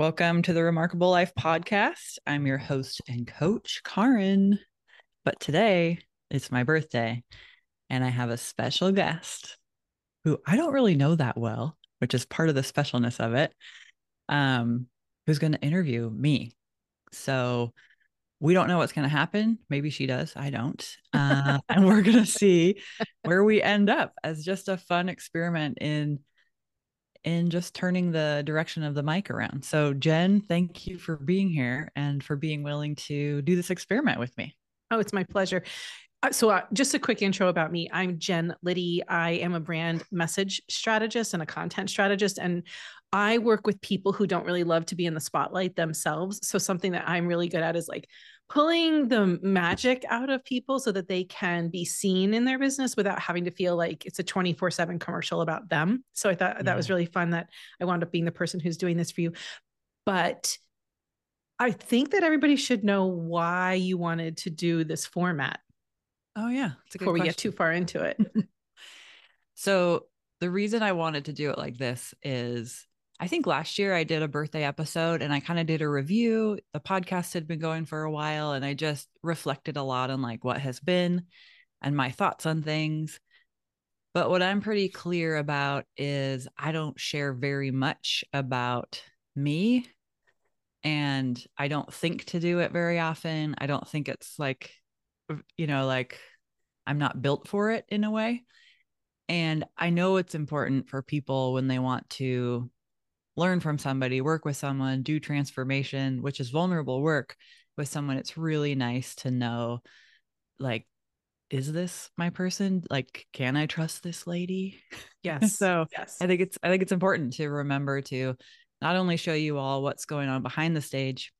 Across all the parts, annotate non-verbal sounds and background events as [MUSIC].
Welcome to the Remarkable Life podcast. I'm your host and coach, Caryn. But today it's my birthday, and I have a special guest who I don't really know that well, which is part of the specialness of it, um, who's going to interview me. So we don't know what's going to happen. Maybe she does. I don't. [LAUGHS] Uh, and we're going to see where we end up as just a fun experiment in in just turning the direction of the mic around. So, Jen, thank you for being here and for being willing to do this experiment with me. Oh, it's my pleasure. Uh, so, uh, just a quick intro about me. I'm Jen Liddy. I am a brand message strategist and a content strategist. And I work with people who don't really love to be in the spotlight themselves. So, something that I'm really good at is like pulling the magic out of people so that they can be seen in their business without having to feel like it's a 24 7 commercial about them. So I thought that was mm-hmm. really fun that I wound up being the person who's doing this for you. But I think that everybody should know why you wanted to do this format. Oh, yeah. Before we get too far into it. [LAUGHS] so, the reason I wanted to do it like this is I think last year I did a birthday episode and I kind of did a review. The podcast had been going for a while and I just reflected a lot on like what has been and my thoughts on things. But what I'm pretty clear about is I don't share very much about me and I don't think to do it very often. I don't think it's like, you know, like I'm not built for it in a way. And I know it's important for people when they want to learn from somebody, work with someone, do transformation, which is vulnerable work with someone, it's really nice to know like, is this my person? Like, can I trust this lady? [LAUGHS] Yes. so yes. I think it's I think it's important to remember to not only show you all what's going on behind the stage,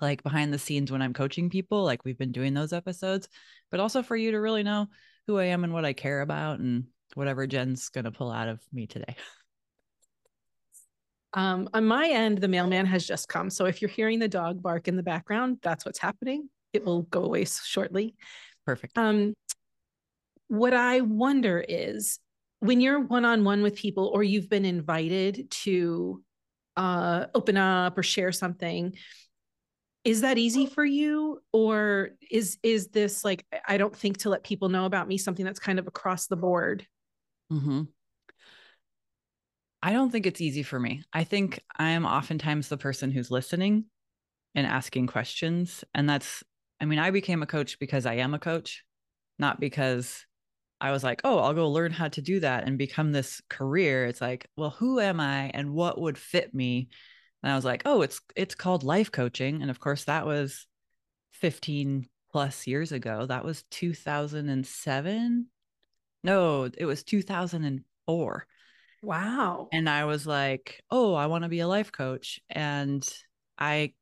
like behind the scenes when I'm coaching people, like we've been doing those episodes, but also for you to really know who I am and what I care about and whatever Jen's going to pull out of me today. [LAUGHS] Um, on my end, the mailman has just come. So if you're hearing the dog bark in the background, that's what's happening. It will go away shortly. Perfect. Um, what I wonder is when you're one on one with people or you've been invited to uh, open up or share something, is that easy for you or is is this like i don't think to let people know about me something that's kind of across the board mm-hmm. I don't think it's easy for me. I think I am oftentimes the person who's listening and asking questions. And that's, I mean, I became a coach because I am a coach, not because I was like, oh, I'll go learn how to do that and become this career. It's like, well, who am I and what would fit me? And I was like, oh, it's it's called life coaching. And of course, that was 15 plus years ago. That was 2007. No, it was 2004. Wow. And I was like, oh, I want to be a life coach. And I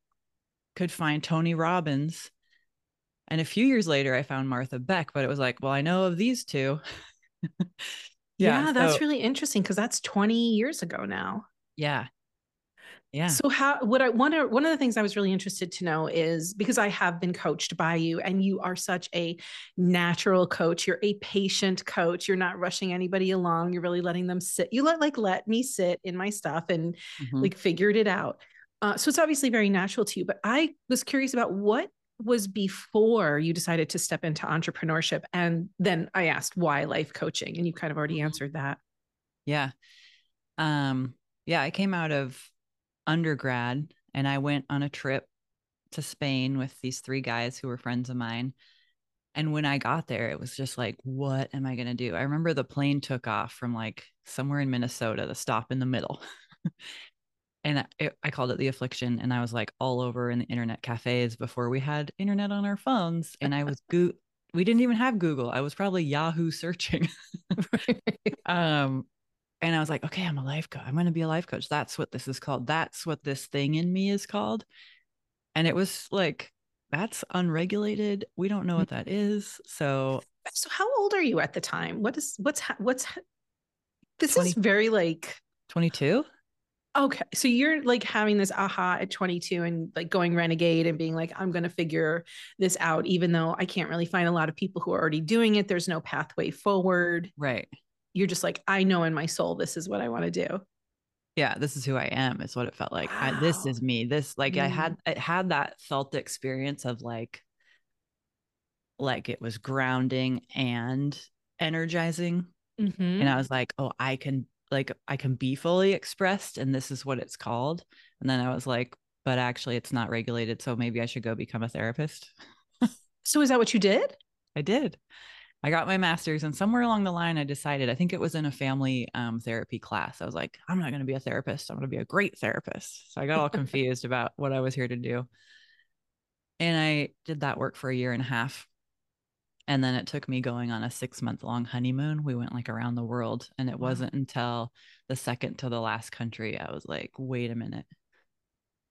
could find Tony Robbins. And a few years later, I found Martha Beck, but it was like, well, I know of these two. [LAUGHS] yeah, yeah, that's so, really interesting because that's 20 years ago now. Yeah yeah so how what i one one of the things i was really interested to know is because i have been coached by you and you are such a natural coach you're a patient coach you're not rushing anybody along you're really letting them sit you let like let me sit in my stuff and mm-hmm. like figured it out uh, so it's obviously very natural to you but i was curious about what was before you decided to step into entrepreneurship and then i asked why life coaching and you kind of already mm-hmm. answered that yeah um yeah i came out of undergrad and I went on a trip to Spain with these three guys who were friends of mine. And when I got there, it was just like, what am I going to do? I remember the plane took off from like somewhere in Minnesota, the stop in the middle. [LAUGHS] and I, I, called it the affliction. And I was like all over in the internet cafes before we had internet on our phones. And I was, [LAUGHS] go- we didn't even have Google. I was probably Yahoo searching. [LAUGHS] um, and I was like, okay, I'm a life coach. I'm going to be a life coach. That's what this is called. That's what this thing in me is called. And it was like, that's unregulated. We don't know mm. what that is. So, so how old are you at the time? What is, what's, what's, this 20, is very like 22. Okay. So you're like having this aha at 22 and like going renegade and being like, I'm going to figure this out, even though I can't really find a lot of people who are already doing it. There's no pathway forward. Right you're just like, I know in my soul, this is what I want to do. yeah, this is who I am, is what it felt like. I, this is me. This like I Mm. had I had that felt experience of like like it was grounding and energizing. Mhm. And I was like, oh, I can like I can be fully expressed and this is what it's called. And then I was like, but actually it's not regulated. So maybe I should go become a therapist. So is that what you did? I did. I got my master's, and somewhere along the line, I decided I think it was in a family um, therapy class. I was like, I'm not going to be a therapist. I'm going to be a great therapist. So I got all [LAUGHS] confused about what I was here to do. And I did that work for a year and a half. And then it took me going on a six month long honeymoon. We went like around the world. And it Wow. wasn't until the second to the last country I was like, wait a minute.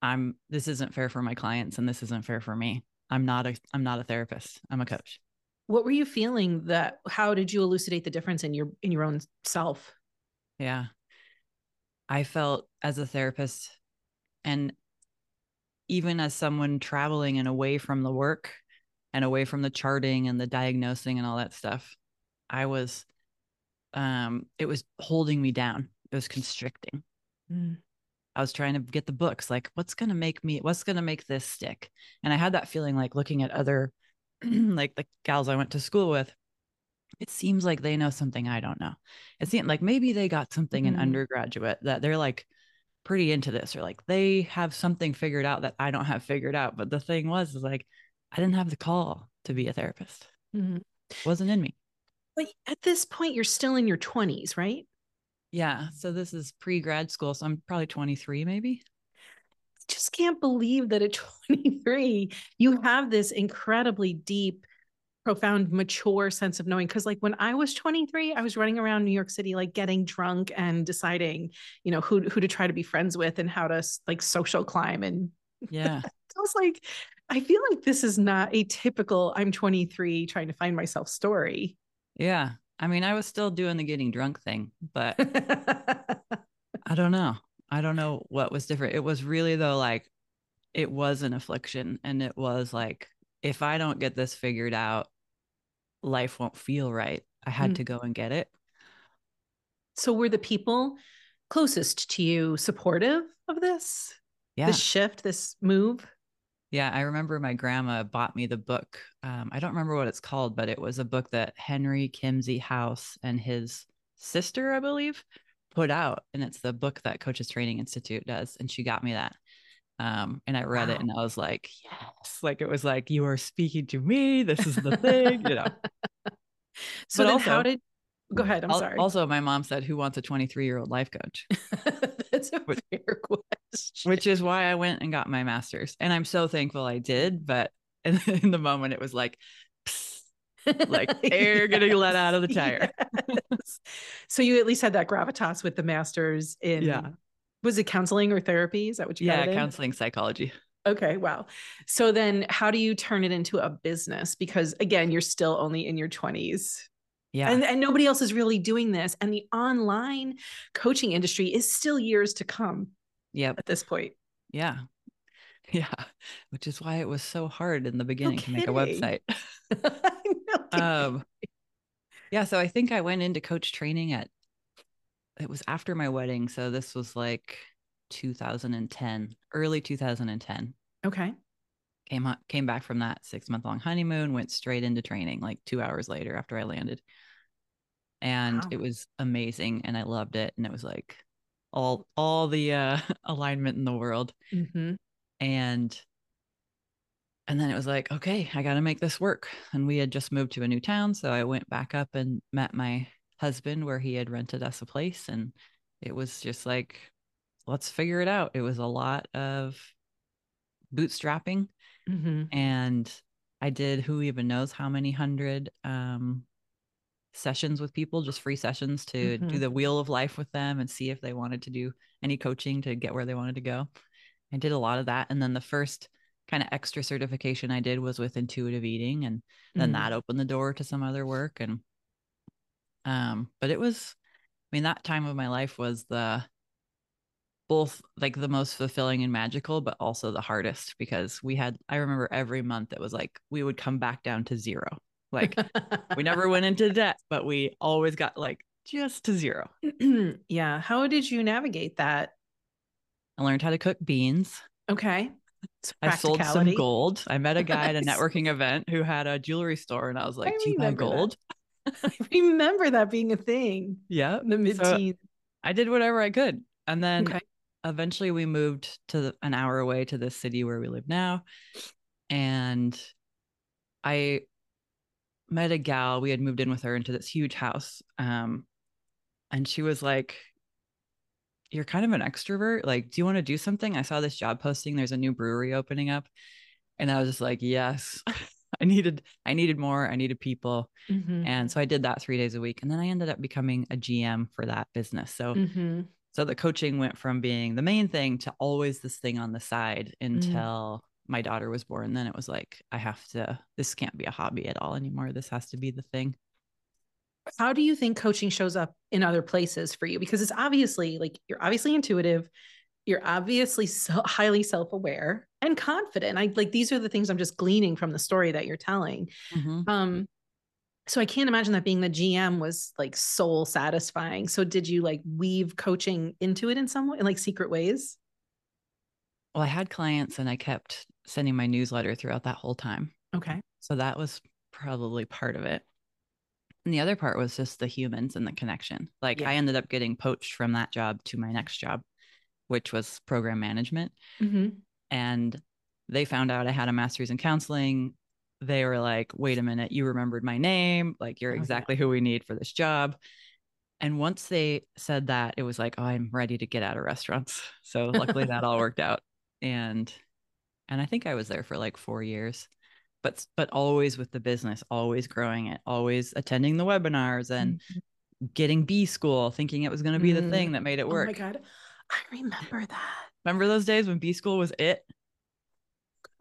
I'm this isn't fair for my clients and this isn't fair for me. I'm not a I'm not a therapist. I'm a coach. What were you feeling that how did you elucidate the difference in your in your own self? Yeah. I felt as a therapist and even as someone traveling and away from the work and away from the charting and the diagnosing and all that stuff, I was um it was holding me down. It was constricting. Mm. I was trying to get the books like what's going to make me what's going to make this stick. And I had that feeling like looking at other [CLEARS THROAT] like the gals I went to school with it seems like they know something I don't know. It seemed like maybe they got something in Mhm. undergraduate that they're like pretty into this or like they have something figured out that I don't have figured out. But the thing was is like I didn't have the call to be a therapist. Mhm. It wasn't in me. But at this point, you're still in your 20s, right? Yeah. So this is pre-grad school. So I'm probably 23 maybe. Just can't believe that at [LAUGHS] 23, you have this incredibly deep, profound, mature sense of knowing. Cause like when I was 23, I was running around New York City, like getting drunk and deciding, you know, who, who to try to be friends with and how to like social climb. And Yeah. [LAUGHS] I was like, I feel like this is not a typical I'm 23 trying to find myself story. Yeah. I mean, I was still doing the getting drunk thing, but [LAUGHS] I don't know. I don't know what was different. It was really though like it was an affliction and it was like if I don't get this figured out, life won't feel right. I had Mm. to go and get it. so were the people closest to you supportive of this? Yeah. This shift, this move? Yeah, I remember my grandma bought me the book. Um, I don't remember what it's called, but it was a book that Henry Kimsey House and his sister, I believe, put out, and it's the book that Coaches Training Institute does. And she got me that, um, and I read it, and I was like, yes, like it was like you are speaking to me. This is the thing, you know. [LAUGHS] So But then how did go ahead? I'm Al- sorry. Also, my mom said, "Who wants a 23 year old life coach?" [LAUGHS] That's a Which- fair [LAUGHS] question. Which is why I went and got my master's, and I'm so thankful I did. But in, in the moment, it was like. psst, like [LAUGHS] air getting let out of the tire. Yes. So you at least had that gravitas with the masters in Yeah. was it counseling or therapy? Is that what you yeah counseling psychology Okay, wow. So then how do you turn it into a business? Because again, you're still only in your 20s. yeah And, and nobody else is really doing this. And the online coaching industry is still years to come yep at this point. yeah [LAUGHS] yeah which is why it was so hard in the beginning to make a website. [LAUGHS] [LAUGHS] um yeah so i think i went into coach training at it was after my wedding so this was like 2010 early 2010 okay. came ho- came back from that six month long honeymoon went straight into training like two hours later after i landed and Wow. it was amazing and i loved it and it was like all all the uh [LAUGHS] alignment in the world Mhm. and and then it was like okay i got to make this work and we had just moved to a new town so i went back up and met my husband where he had rented us a place and it was just like let's figure it out it was a lot of bootstrapping Mhm. and i did who even knows how many hundred um sessions with people just free sessions to do Mhm. the wheel of life with them and see if they wanted to do any coaching to get where they wanted to go i did a lot of that and then the first kind of extra certification i did was with intuitive eating and then Mhm. that opened the door to some other work and um but it was i mean that time of my life was the both like the most fulfilling and magical but also the hardest because we had i remember every month it was like we would come back down to zero like we never went into [LAUGHS] debt but we always got like just to zero [CLEARS THROAT] yeah. How did you navigate that I learned how to cook beans. Okay. I sold some gold. I met a guy at a networking event who had a jewelry store, and I was like, I "Do you buy gold?" [LAUGHS] I remember that being a thing. Yeah, the mid teens. So I did whatever I could, and then okay. eventually we moved to the, an hour away to the city where we live now, and I met a gal. We had moved in with her into this huge house, um, and she was like, you're kind of an extrovert. Like, do you want to do something? I saw this job posting. There's a new brewery opening up. And I was just like, yes, [LAUGHS] I needed, I needed more. I needed people. Mm-hmm. And so I did that three days a week. And then I ended up becoming a GM for that business. So, mm-hmm. so the coaching went from being the main thing to always this thing on the side mm. until mm. my daughter was born. Then it was like, I have to, this can't be a hobby at all anymore. This has to be the thing how do you think coaching shows up in other places for you? Because it's obviously like you're obviously intuitive you're obviously so highly self-aware and confident. I like these are the things i'm just gleaning from the story that you're telling. Mm-hmm. um so i can't imagine that being the gm was like soul satisfying. So did you like weave coaching into it in some way in like secret ways? Well i had clients and i kept sending my newsletter throughout that whole time. Okay. So that was probably part of it and the other part was just the humans and the connection. Like yeah. I ended up getting poached from that job to my next job, which was program management. Mm-hmm. And they found out I had a master's in counseling. They were like, wait a minute, you remembered my name. Like, you're exactly who we need for this job. And once they said that, it was like, oh, I'm ready to get out of restaurants. [LAUGHS] So luckily that all worked out. And and I think I was there for like four years but but always with the business always growing it always attending the webinars and mm-hmm. getting b school thinking it was going to be mm-hmm. the thing that made it work oh my god i remember that remember those days when b school was it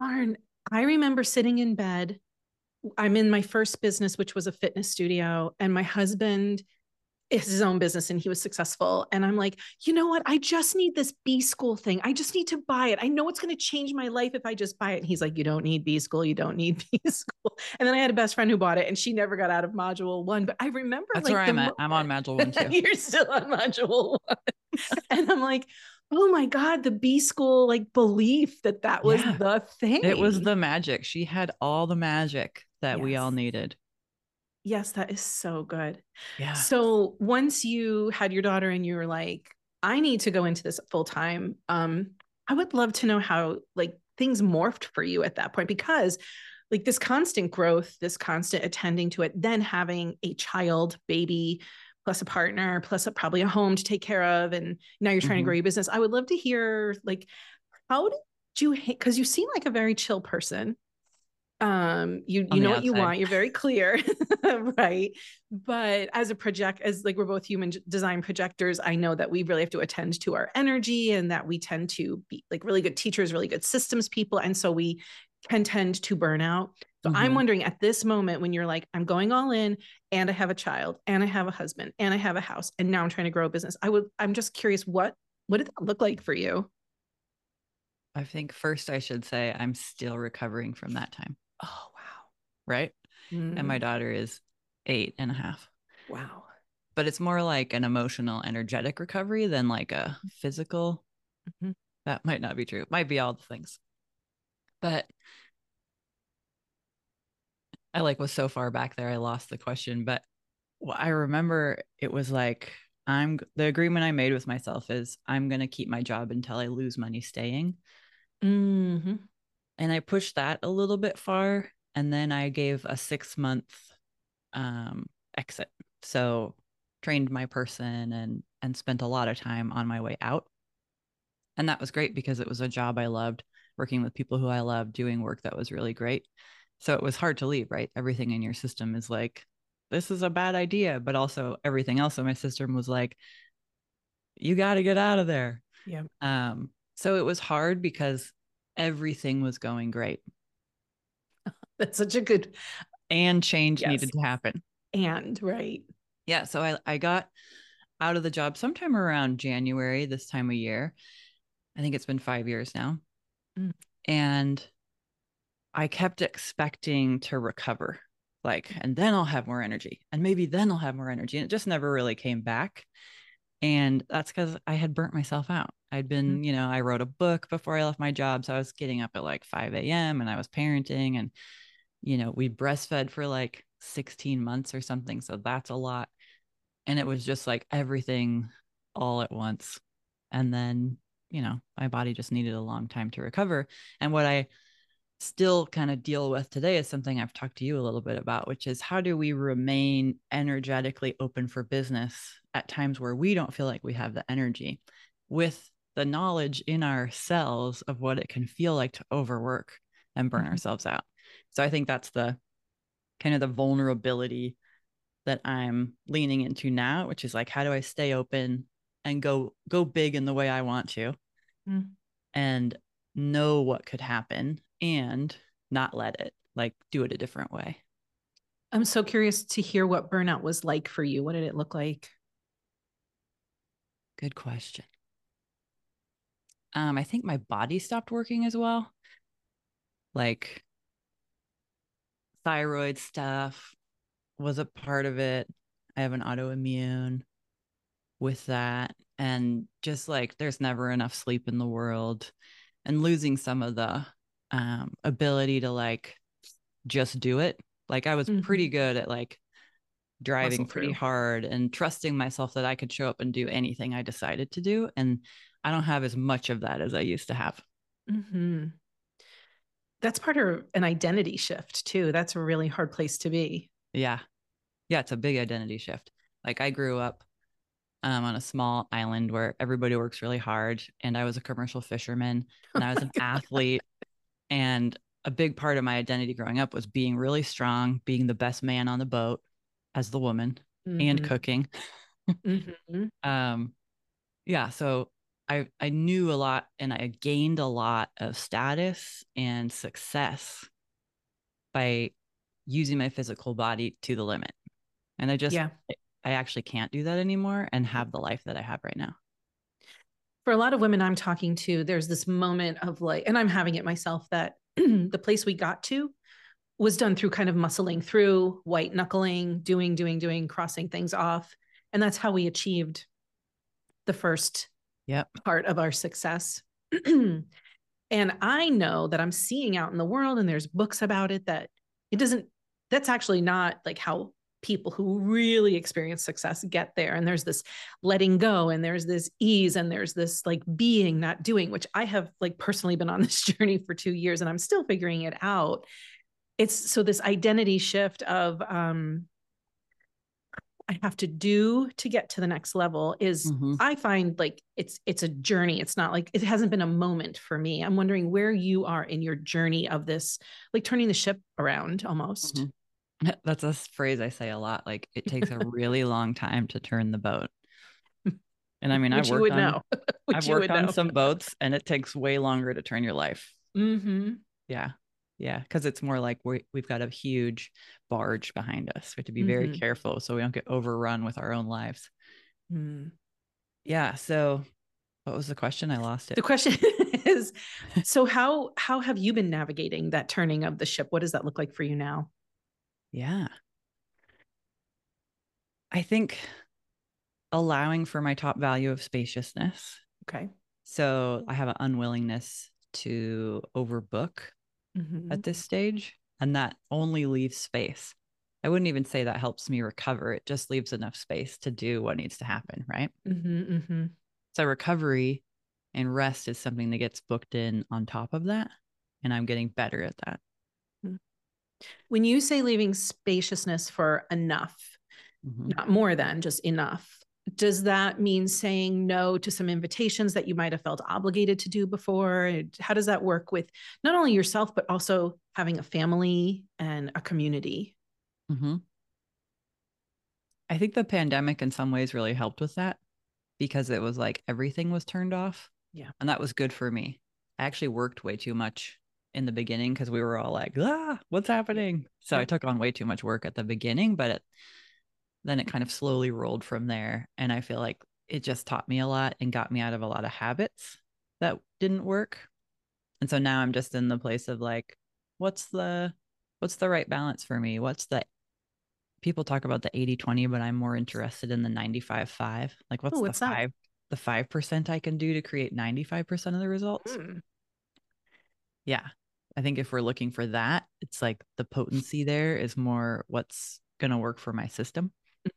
Darn. i remember sitting in bed i'm in my first business which was a fitness studio and my husband his own business and he was successful. And I'm like, you know what? I just need this B school thing. I just need to buy it. I know it's going to change my life if I just buy it. And he's like, you don't need B school. You don't need [LAUGHS] B school. And then I had a best friend who bought it and she never got out of module one. But I remember that's like, where I'm at. I'm on module one [LAUGHS] too. You're still on module one. and I'm like, oh my God, the B school like belief that that was yeah. the thing. It was the magic. She had all the magic that yes. we all needed. Yes, that is so good. Yeah. So once you had your daughter and you were like, I need to go into this full time, um, I would love to know how like things morphed for you at that point because like this constant growth, this constant attending to it, then having a child, baby, plus a partner, plus a, probably a home to take care of, and now you're trying mm-hmm. to grow your business. I would love to hear like how did you because you seem like a very chill person um you you know what you want you're very clear [LAUGHS] right but as a project as like we're both human design projectors i know that we really have to attend to our energy and that we tend to be like really good teachers really good systems people and so we can tend to burn out so mm-hmm. i'm wondering at this moment when you're like i'm going all in and i have a child and i have a husband and i have a house and now i'm trying to grow a business i would i'm just curious what what did that look like for you I think first I should say I'm still recovering from that time. Oh, wow. Right. Mm-hmm. And my mm-hmm. daughter is eight and a half. Wow. But it's more like an emotional, energetic recovery than like a physical. Mm-hmm. That might not be true. It might be all the things. But I like was so far back there, I lost the question. But I remember it was like, I'm the agreement I made with myself is I'm going to keep my job until I lose money staying. Mm-hmm. And I pushed that a little bit far. And then I gave a six month um, exit. So trained my person and and spent a lot of time on my way out. And that was great because it was a job I loved, working with people who I loved, doing work that was really great. So it was hard to leave, right? Everything in your system is like, this is a bad idea. But also everything else in my system was like, you got to get out of there. Yeah. Um, so it was hard because everything was going great. [LAUGHS] That's such a good and change yes. needed to happen. And right. Yeah. So I, I got out of the job sometime around January this time of year. I think it's been five years now. Mm. And I kept expecting to recover, like, and then I'll have more energy, and maybe then I'll have more energy. And it just never really came back. And that's because I had burnt myself out. I'd been, mm-hmm. you know, I wrote a book before I left my job. So I was getting up at like 5 a.m. and I was parenting and, you know, we breastfed for like 16 months or something. So that's a lot. And it was just like everything all at once. And then, you know, my body just needed a long time to recover. And what I still kind of deal with today is something I've talked to you a little bit about, which is how do we remain energetically open for business at times where we don't feel like we have the energy with the knowledge in ourselves of what it can feel like to overwork and burn mm-hmm. ourselves out. So I think that's the kind of the vulnerability that I'm leaning into now, which is like, how do I stay open and go go big in the way I want to, mm. and know what could happen and not let it like do it a different way. I'm so curious to hear what burnout was like for you. What did it look like? Good question. Um, I think my body stopped working as well. Like thyroid stuff was a part of it. I have an autoimmune with that. And just like there's never enough sleep in the world and losing some of the um, ability to like just do it. Like I was mm-hmm. pretty good at like driving pretty hard and trusting myself that I could show up and do anything I decided to do. And I don't have as much of that as I used to have. Mm-hmm. That's part of an identity shift too. That's a really hard place to be. Yeah. Yeah. It's a big identity shift. Like I grew up um, on a small island where everybody works really hard. And I was a commercial fisherman [LAUGHS] and I was an athlete. And a big part of my identity growing up was being really strong, being the best man on the boat as the woman mm-hmm. and cooking. [LAUGHS] mm-hmm. um, yeah. So I, I knew a lot and I gained a lot of status and success by using my physical body to the limit. And I just, yeah. I actually can't do that anymore and have the life that I have right now. For a lot of women I'm talking to, there's this moment of like, and I'm having it myself that [CLEARS THROAT] the place we got to was done through kind of muscling through, white knuckling, doing, doing, doing, crossing things off. And that's how we achieved the first yep. part of our success. [CLEARS THROAT] and I know that I'm seeing out in the world, and there's books about it that it doesn't, that's actually not like how people who really experience success get there and there's this letting go and there's this ease and there's this like being not doing which i have like personally been on [LAUGHS] this journey for 2 years and i'm still figuring it out it's so this identity shift of um I have to do to get to the next level is mm-hmm. I find like it's it's a journey. It's not like it hasn't been a moment for me. I'm wondering where you are in your journey of this, like turning the ship around almost. Mm-hmm. That's a phrase I say a lot. Like it takes a really long time to turn the boat. And I mean, I've worked on [LAUGHS] I've worked on know. some boats, and it takes way longer to turn your life. Mm-hmm. Yeah, yeah, because it's more like we we've got a huge barge behind us. We have to be very mm-hmm. careful so we don't get overrun with our own lives. Mm. Yeah. So, what was the question? I lost it. The question [LAUGHS] is, [LAUGHS] so how how have you been navigating that turning of the ship? What does that look like for you now? Yeah. I think allowing for my top value of spaciousness. Okay. So I have an unwillingness to overbook mm-hmm. at this stage, and that only leaves space. I wouldn't even say that helps me recover. It just leaves enough space to do what needs to happen. Right. Mm-hmm, mm-hmm. So recovery and rest is something that gets booked in on top of that. And I'm getting better at that. When you say leaving spaciousness for enough, mm-hmm. not more than just enough, does that mean saying no to some invitations that you might have felt obligated to do before? How does that work with not only yourself, but also having a family and a community? Mm-hmm. I think the pandemic in some ways really helped with that because it was like everything was turned off. Yeah. And that was good for me. I actually worked way too much in the beginning because we were all like, ah, what's happening? So I took on way too much work at the beginning, but it, then it kind of slowly rolled from there. And I feel like it just taught me a lot and got me out of a lot of habits that didn't work. And so now I'm just in the place of like, what's the what's the right balance for me? What's the people talk about the 80 20, but I'm more interested in the 95 5. Like what's Ooh, what's the five? the 5% I can do to create 95% of the results. Mm. Yeah. I think if we're looking for that, it's like the potency there is more what's going to work for my system.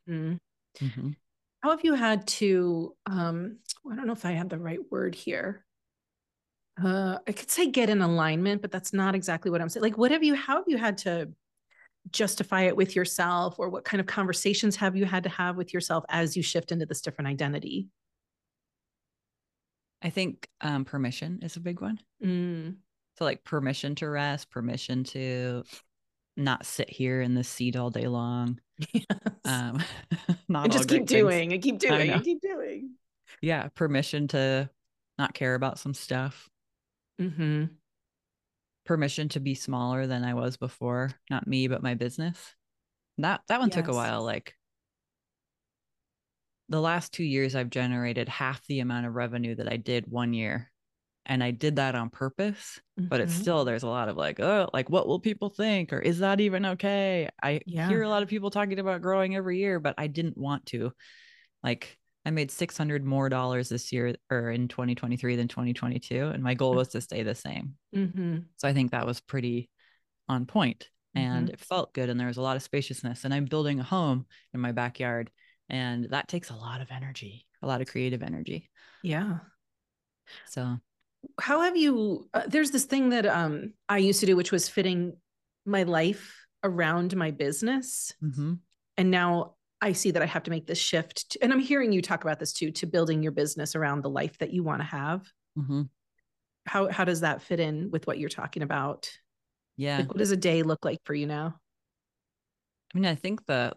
Mhm. hmm How have you had to? Um, I don't know if I have the right word here. Uh, I could say get in alignment, but that's not exactly what I'm saying. Like, what have you? How have you had to justify it with yourself, or what kind of conversations have you had to have with yourself as you shift into this different identity? I think um, permission is a big one. Mm. So, like, permission to rest, permission to not sit here in the seat all day long. [LAUGHS] Yes. Um, [LAUGHS] not and just keep things. doing and keep doing and keep doing. Yeah. Permission to not care about some stuff. Mm-hmm. Permission to be smaller than I was before. Not me, but my business. That that one took a while. Like the last two years, I've generated half the amount of revenue that I did one year. And I did that on purpose, but it's Mhm. still there's a lot of like, oh, like what will people think? Or is that even okay? I Yeah. hear a lot of people talking about growing every year, but I didn't want to. Like I made 600 more dollars this year or in 2023 than 2022. And my goal was to stay the same. Mhm. So I think that was pretty on point and Mhm. it felt good. And there was a lot of spaciousness. And I'm building a home in my backyard. And that takes a lot of energy, a lot of creative energy. Yeah. So how have you uh, there's this thing that um i used to do which was fitting my life around my business mhm. and now i see that i have to make this shift to, and i'm hearing you talk about this too to building your business around the life that you want to have Mhm. how how does that fit in with what you're talking about yeah. like what does a day look like for you now I mean, I think the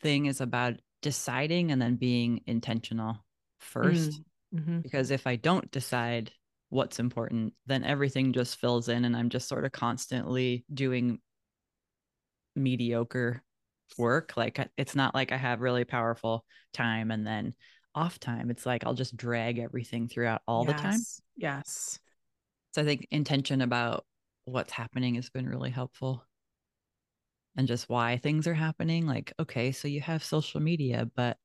thing is about deciding and then being intentional first. Mhm. Because if I don't decide what's important, then everything just fills in and I'm just sort of constantly doing mediocre work. Like it's not like I have really powerful time and then off time. It's like I'll just drag everything throughout all the time. Yes. yes So I think intention about what's happening has been really helpful. And just why things are happening. Like, okay, so you have social media, but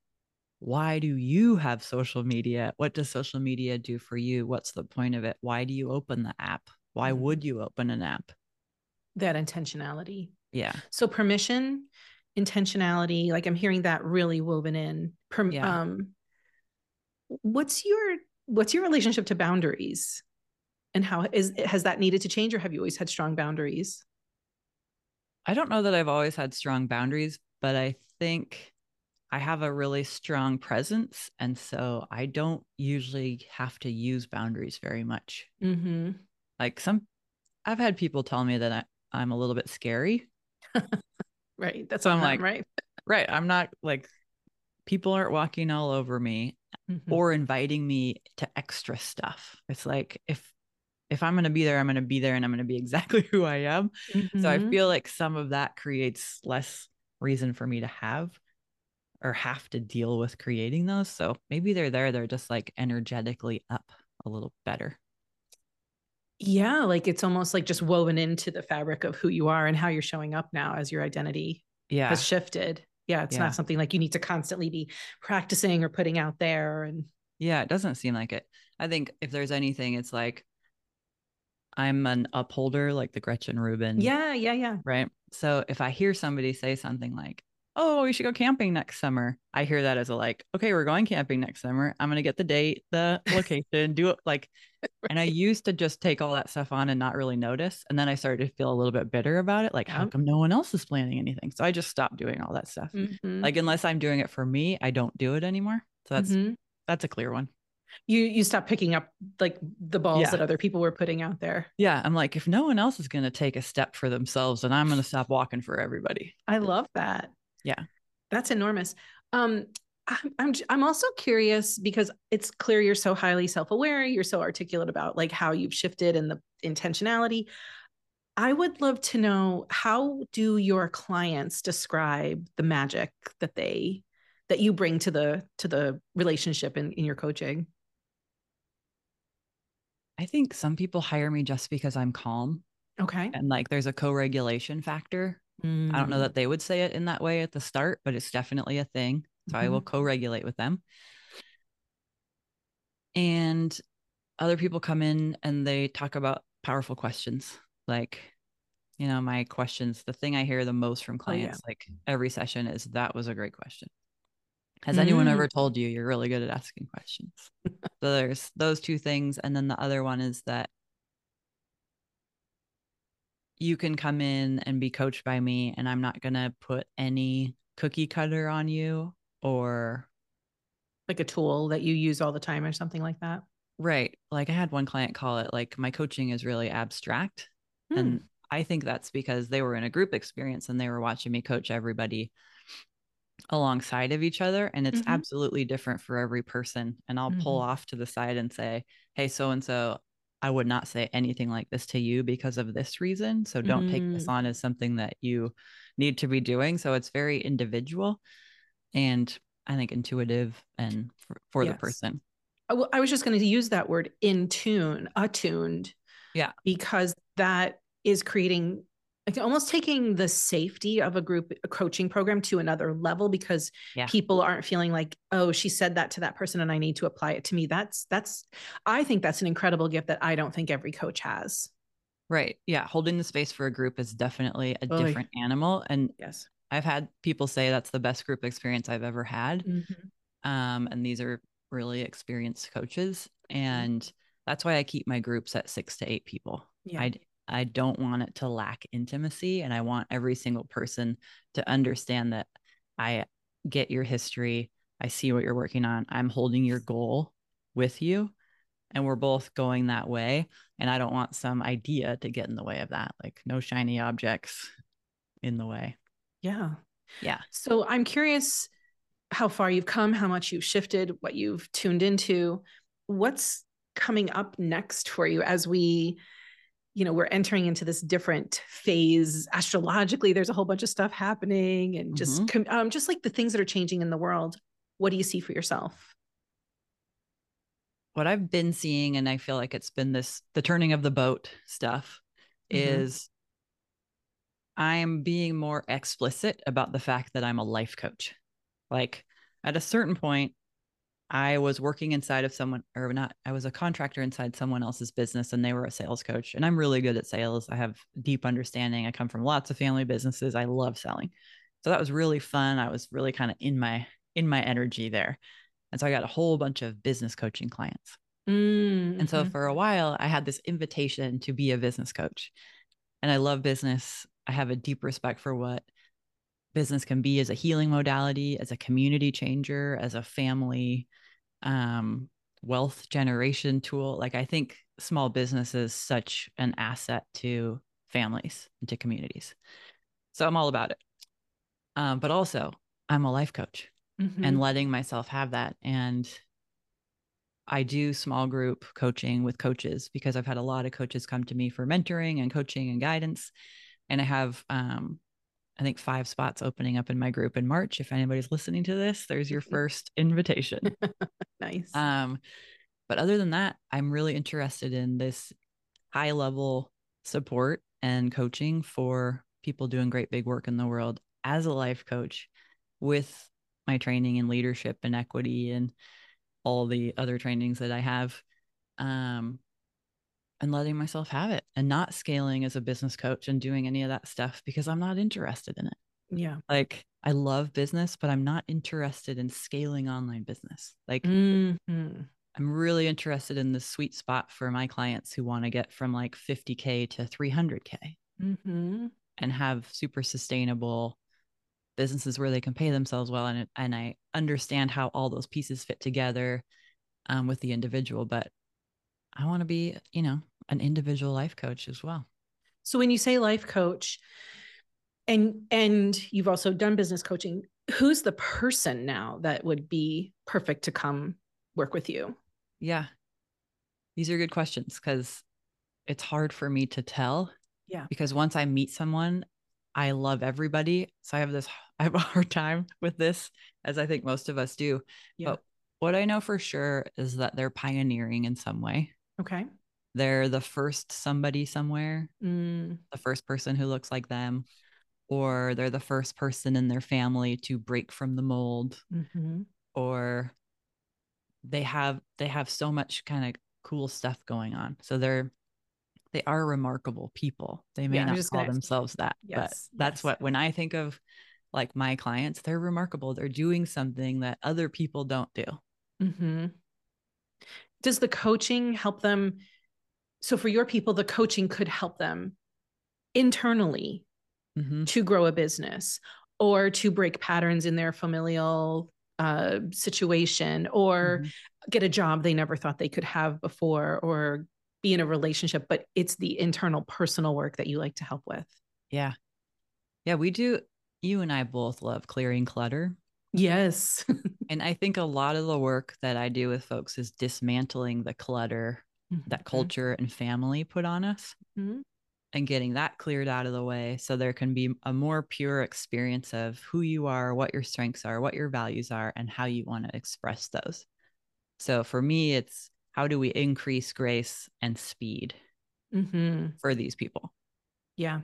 why do you have social media? What does social media do for you? What's the point of it? Why do you open the app? Why Mhm. would you open an app? that intentionality Yeah. So permission, intentionality, like I'm hearing that really woven in. Perm- Yeah. um what's your what's your relationship to boundaries? And how is has that needed to change or have you always had strong boundaries? I don't know that I've always had strong boundaries, but I think I have a really strong presence. And so I don't usually have to use boundaries very much. Mm-hmm. Like some, I've had people tell me that I, I'm a little bit scary. [LAUGHS] Right. That's So I'm like, right. Right. I'm not like, people aren't walking all over me Mhm. or inviting me to extra stuff. It's like, if, if I'm going to be there, I'm going to be there and I'm going to be [LAUGHS] exactly who I am. So I Mhm. feel like some of that creates less reason for me to have or have to deal with creating those. So maybe they're there, they're just like energetically up a little better. yeah, like it's almost like just woven into the fabric of who you are and how you're showing up now as your identity Yeah. has shifted. Yeah, it's Yeah. not something like you need to constantly be practicing or putting out there and Yeah. It doesn't seem like it. I think if there's anything, it's like I'm an upholder, like the Gretchen Rubin. yeah, yeah, yeah. Right. So if I hear somebody say something like, oh, we should go camping next summer, I hear that as a like, okay, we're going camping next summer. I'm going to get the date, the [LAUGHS] location, do it like, and I used to just take all that stuff on and not really notice. And then I started to feel a little bit bitter about it. Like, how come no one else is planning anything? So I just stopped doing all that stuff. Mhm. Like, unless I'm doing it for me, I don't do it anymore. So that's, Mhm. that's a clear one. you you stop picking up like the balls Yeah. that other people were putting out there. Yeah. I'm like, if no one else is going to take a step for themselves, then I'm going to stop walking for everybody. I love that. Yeah. That's enormous. Um I'm I'm j- I'm also curious because it's clear you're so highly self-aware, you're so articulate about like how you've shifted and the intentionality. I would love to know how do your clients describe the magic that they that you bring to the to the relationship in, in your coaching? I think some people hire me just because I'm calm Okay. and like there's a co-regulation factor. I don't know Mm. that they would say it in that way at the start, but it's definitely a thing. So I will Mhm. co-regulate with them. And other people come in and they talk about powerful questions like you know my questions the thing i hear the most from clients oh, yeah. like every session is that was a great question has mm. anyone ever told you you're really good at asking questions so there's those two things and then the other one is that you can come in and be coached by me and i'm not going to put any cookie cutter on you or like a tool that you use all the time or something like that right like i had one client call it like my coaching is really abstract hmm. and i think that's because they were in a group experience and they were watching me coach everybody alongside of each other and it's mm-hmm. absolutely different for every person and i'll mm-hmm. pull off to the side and say hey so and so i would not say anything like this to you because of this reason so don't mm-hmm. take this mm. on as something that you need to be doing so it's very individual and i think intuitive and for, for yes. the person I was just going to use that word in tune attuned yeah because that is creating almost taking the safety of a group a coaching program to another level because yeah. people aren't feeling like oh she said that to that person and i need to apply it to me. That's that's i think that's an incredible gift that i don't think every coach has. Right. Yeah. Holding the space for a group is definitely a different animal. And yes. I've had people say that's the best group experience i've ever had. Mm-hmm. um, and these are really experienced coaches. Mm-hmm. and that's why i keep my groups at six to eight people. Yeah. I, I don't want it to lack intimacy. And I want every single person to understand that I get your history. I see what you're working on. I'm holding your goal with you. And we're both going that way. And I don't want some idea to get in the way of that, like no shiny objects in the way. Yeah. Yeah. So I'm curious how far you've come, how much you've shifted, what you've tuned into. What's coming up next for you as we you know we're entering into this different phase astrologically there's a whole bunch of stuff happening and just mm-hmm. um, just like the things that are changing in the world what do you see for yourself what i've been seeing and i feel like it's been this the turning of the boat stuff mm-hmm. is i'm being more explicit about the fact that i'm a life coach like at a certain point I was working inside of someone or not, I was a contractor inside someone else's business and they were a sales coach. And I'm really good at sales. I have deep understanding. I come from lots of family businesses. I love selling. So that was really fun. I was really kind of in my in my energy there. And so I got a whole bunch of business coaching clients. Mm-hmm. And so for a while I had this invitation to be a business coach. And I love business. I have a deep respect for what business can be as a healing modality, as a community changer, as a family um, wealth generation tool. Like I think small business is such an asset to families and to communities. So I'm all about it. Um, but also, I'm a life coach mm-hmm. and letting myself have that. And I do small group coaching with coaches because I've had a lot of coaches come to me for mentoring and coaching and guidance. And I have um, I think five spots opening up in my group in March. If anybody's listening to this, there's your first invitation. [LAUGHS] nice. Um, but other than that, I'm really interested in this high level support and coaching for people doing great big work in the world as a life coach with my training in leadership and equity and all the other trainings that I have. Um, and letting myself have it and not scaling as a business coach and doing any of that stuff because I'm not interested in it. Yeah. Like I love business, but I'm not interested in scaling online business. Like mm-hmm. I'm really interested in the sweet spot for my clients who want to get from like 50K to 300K mm-hmm. and have super sustainable businesses where they can pay themselves well. And, and I understand how all those pieces fit together um, with the individual. But I want to be, you know, an individual life coach as well. So when you say life coach and and you've also done business coaching, who's the person now that would be perfect to come work with you? Yeah. These are good questions cuz it's hard for me to tell. Yeah. Because once I meet someone, I love everybody. So I have this [LAUGHS] I have a hard time with this as I think most of us do. Yeah. But what I know for sure is that they're pioneering in some way. Okay. They're the first somebody somewhere, mm. the first person who looks like them, or they're the first person in their family to break from the mold, mm-hmm. or they have they have so much kind of cool stuff going on. So they're they are remarkable people. They may Yeah, not call themselves that, Yes, but that's yes. what when I think of like my clients, they're remarkable. They're doing something that other people don't do. hmm Does the coaching help them? So, for your people, the coaching could help them internally Mhm. to grow a business or to break patterns in their familial uh, situation or Mhm. get a job they never thought they could have before or be in a relationship. But it's the internal personal work that you like to help with. Yeah. Yeah, we do you and I both love clearing clutter. Yes. [LAUGHS] And I think a lot of the work that I do with folks is dismantling the clutter that culture and family put on us Mhm. and getting that cleared out of the way so there can be a more pure experience of who you are, what your strengths are, what your values are, and how you want to express those. So for me, it's how do we increase grace and speed Mhm. for these people? Yeah.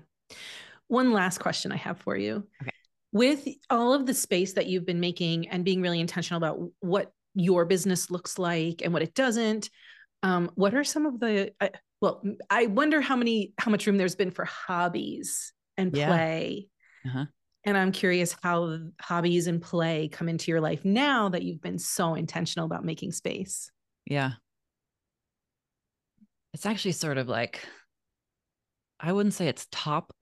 One last question I have for you. Okay. With all of the space that you've been making and being really intentional about what your business looks like and what it doesn't, um, what are some of the, uh, well, i wonder how many, how much room there's been for hobbies and play Yeah. Uh-huh. And I'm curious how hobbies and play come into your life now that you've been so intentional about making space. Yeah. It's actually sort of like, I wouldn't say it's top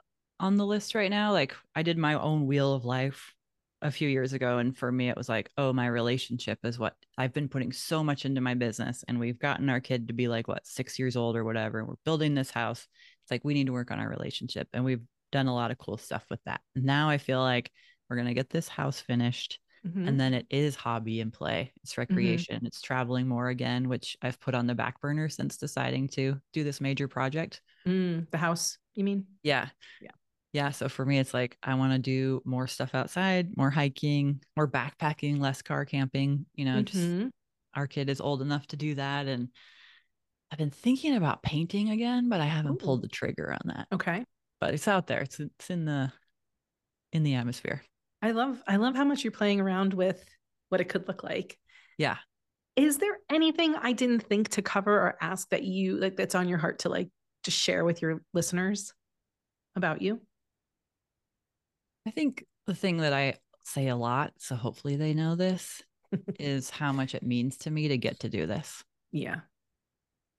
on the list right now. Like, I did my own wheel of life a few years ago. And for me, it was like, oh, my relationship is what I've been putting so much into my business. And we've gotten our kid to be like, what, six years old or whatever. And we're building this house. It's like, we need to work on our relationship. And we've done a lot of cool stuff with that. Now I feel like we're going to get this house finished Mhm. and then it is hobby and play it's recreation it's traveling more again which i've put on the back burner since deciding to do this major project Mm, the house, you mean? yeah Yeah. Yeah so for me it's like i want to do more stuff outside more hiking more backpacking less car camping you know just Mhm. our kid is old enough to do that and i've been thinking about painting again but i haven't Ooh. pulled the trigger on that Okay. but it's out there it's it's in the in the atmosphere I love I love how much you're playing around with what it could look like. yeah Is there anything I didn't think to cover or ask that you like that's on your heart to like just share with your listeners about you? I think the thing that I say a lot, so hopefully they know this, [LAUGHS] is how much it means to me to get to do this. Yeah.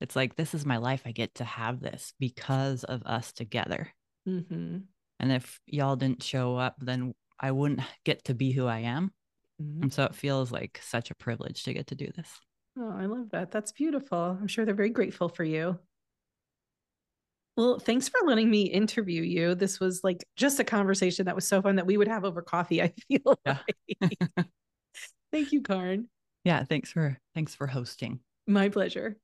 It's like, this is my life. I get to have this because of us together. hmm And if y'all didn't show up, then I wouldn't get to be who I am. Mm-hmm. And so it feels like such a privilege to get to do this. Oh, I love that. That's beautiful. I'm sure they're very grateful for you. Well, thanks for letting me interview you. This was like just a conversation that was so fun that we would have over coffee, I [LAUGHS] feel Yeah. like. Thank you, Caryn. Yeah. Thanks for, thanks for hosting. My pleasure.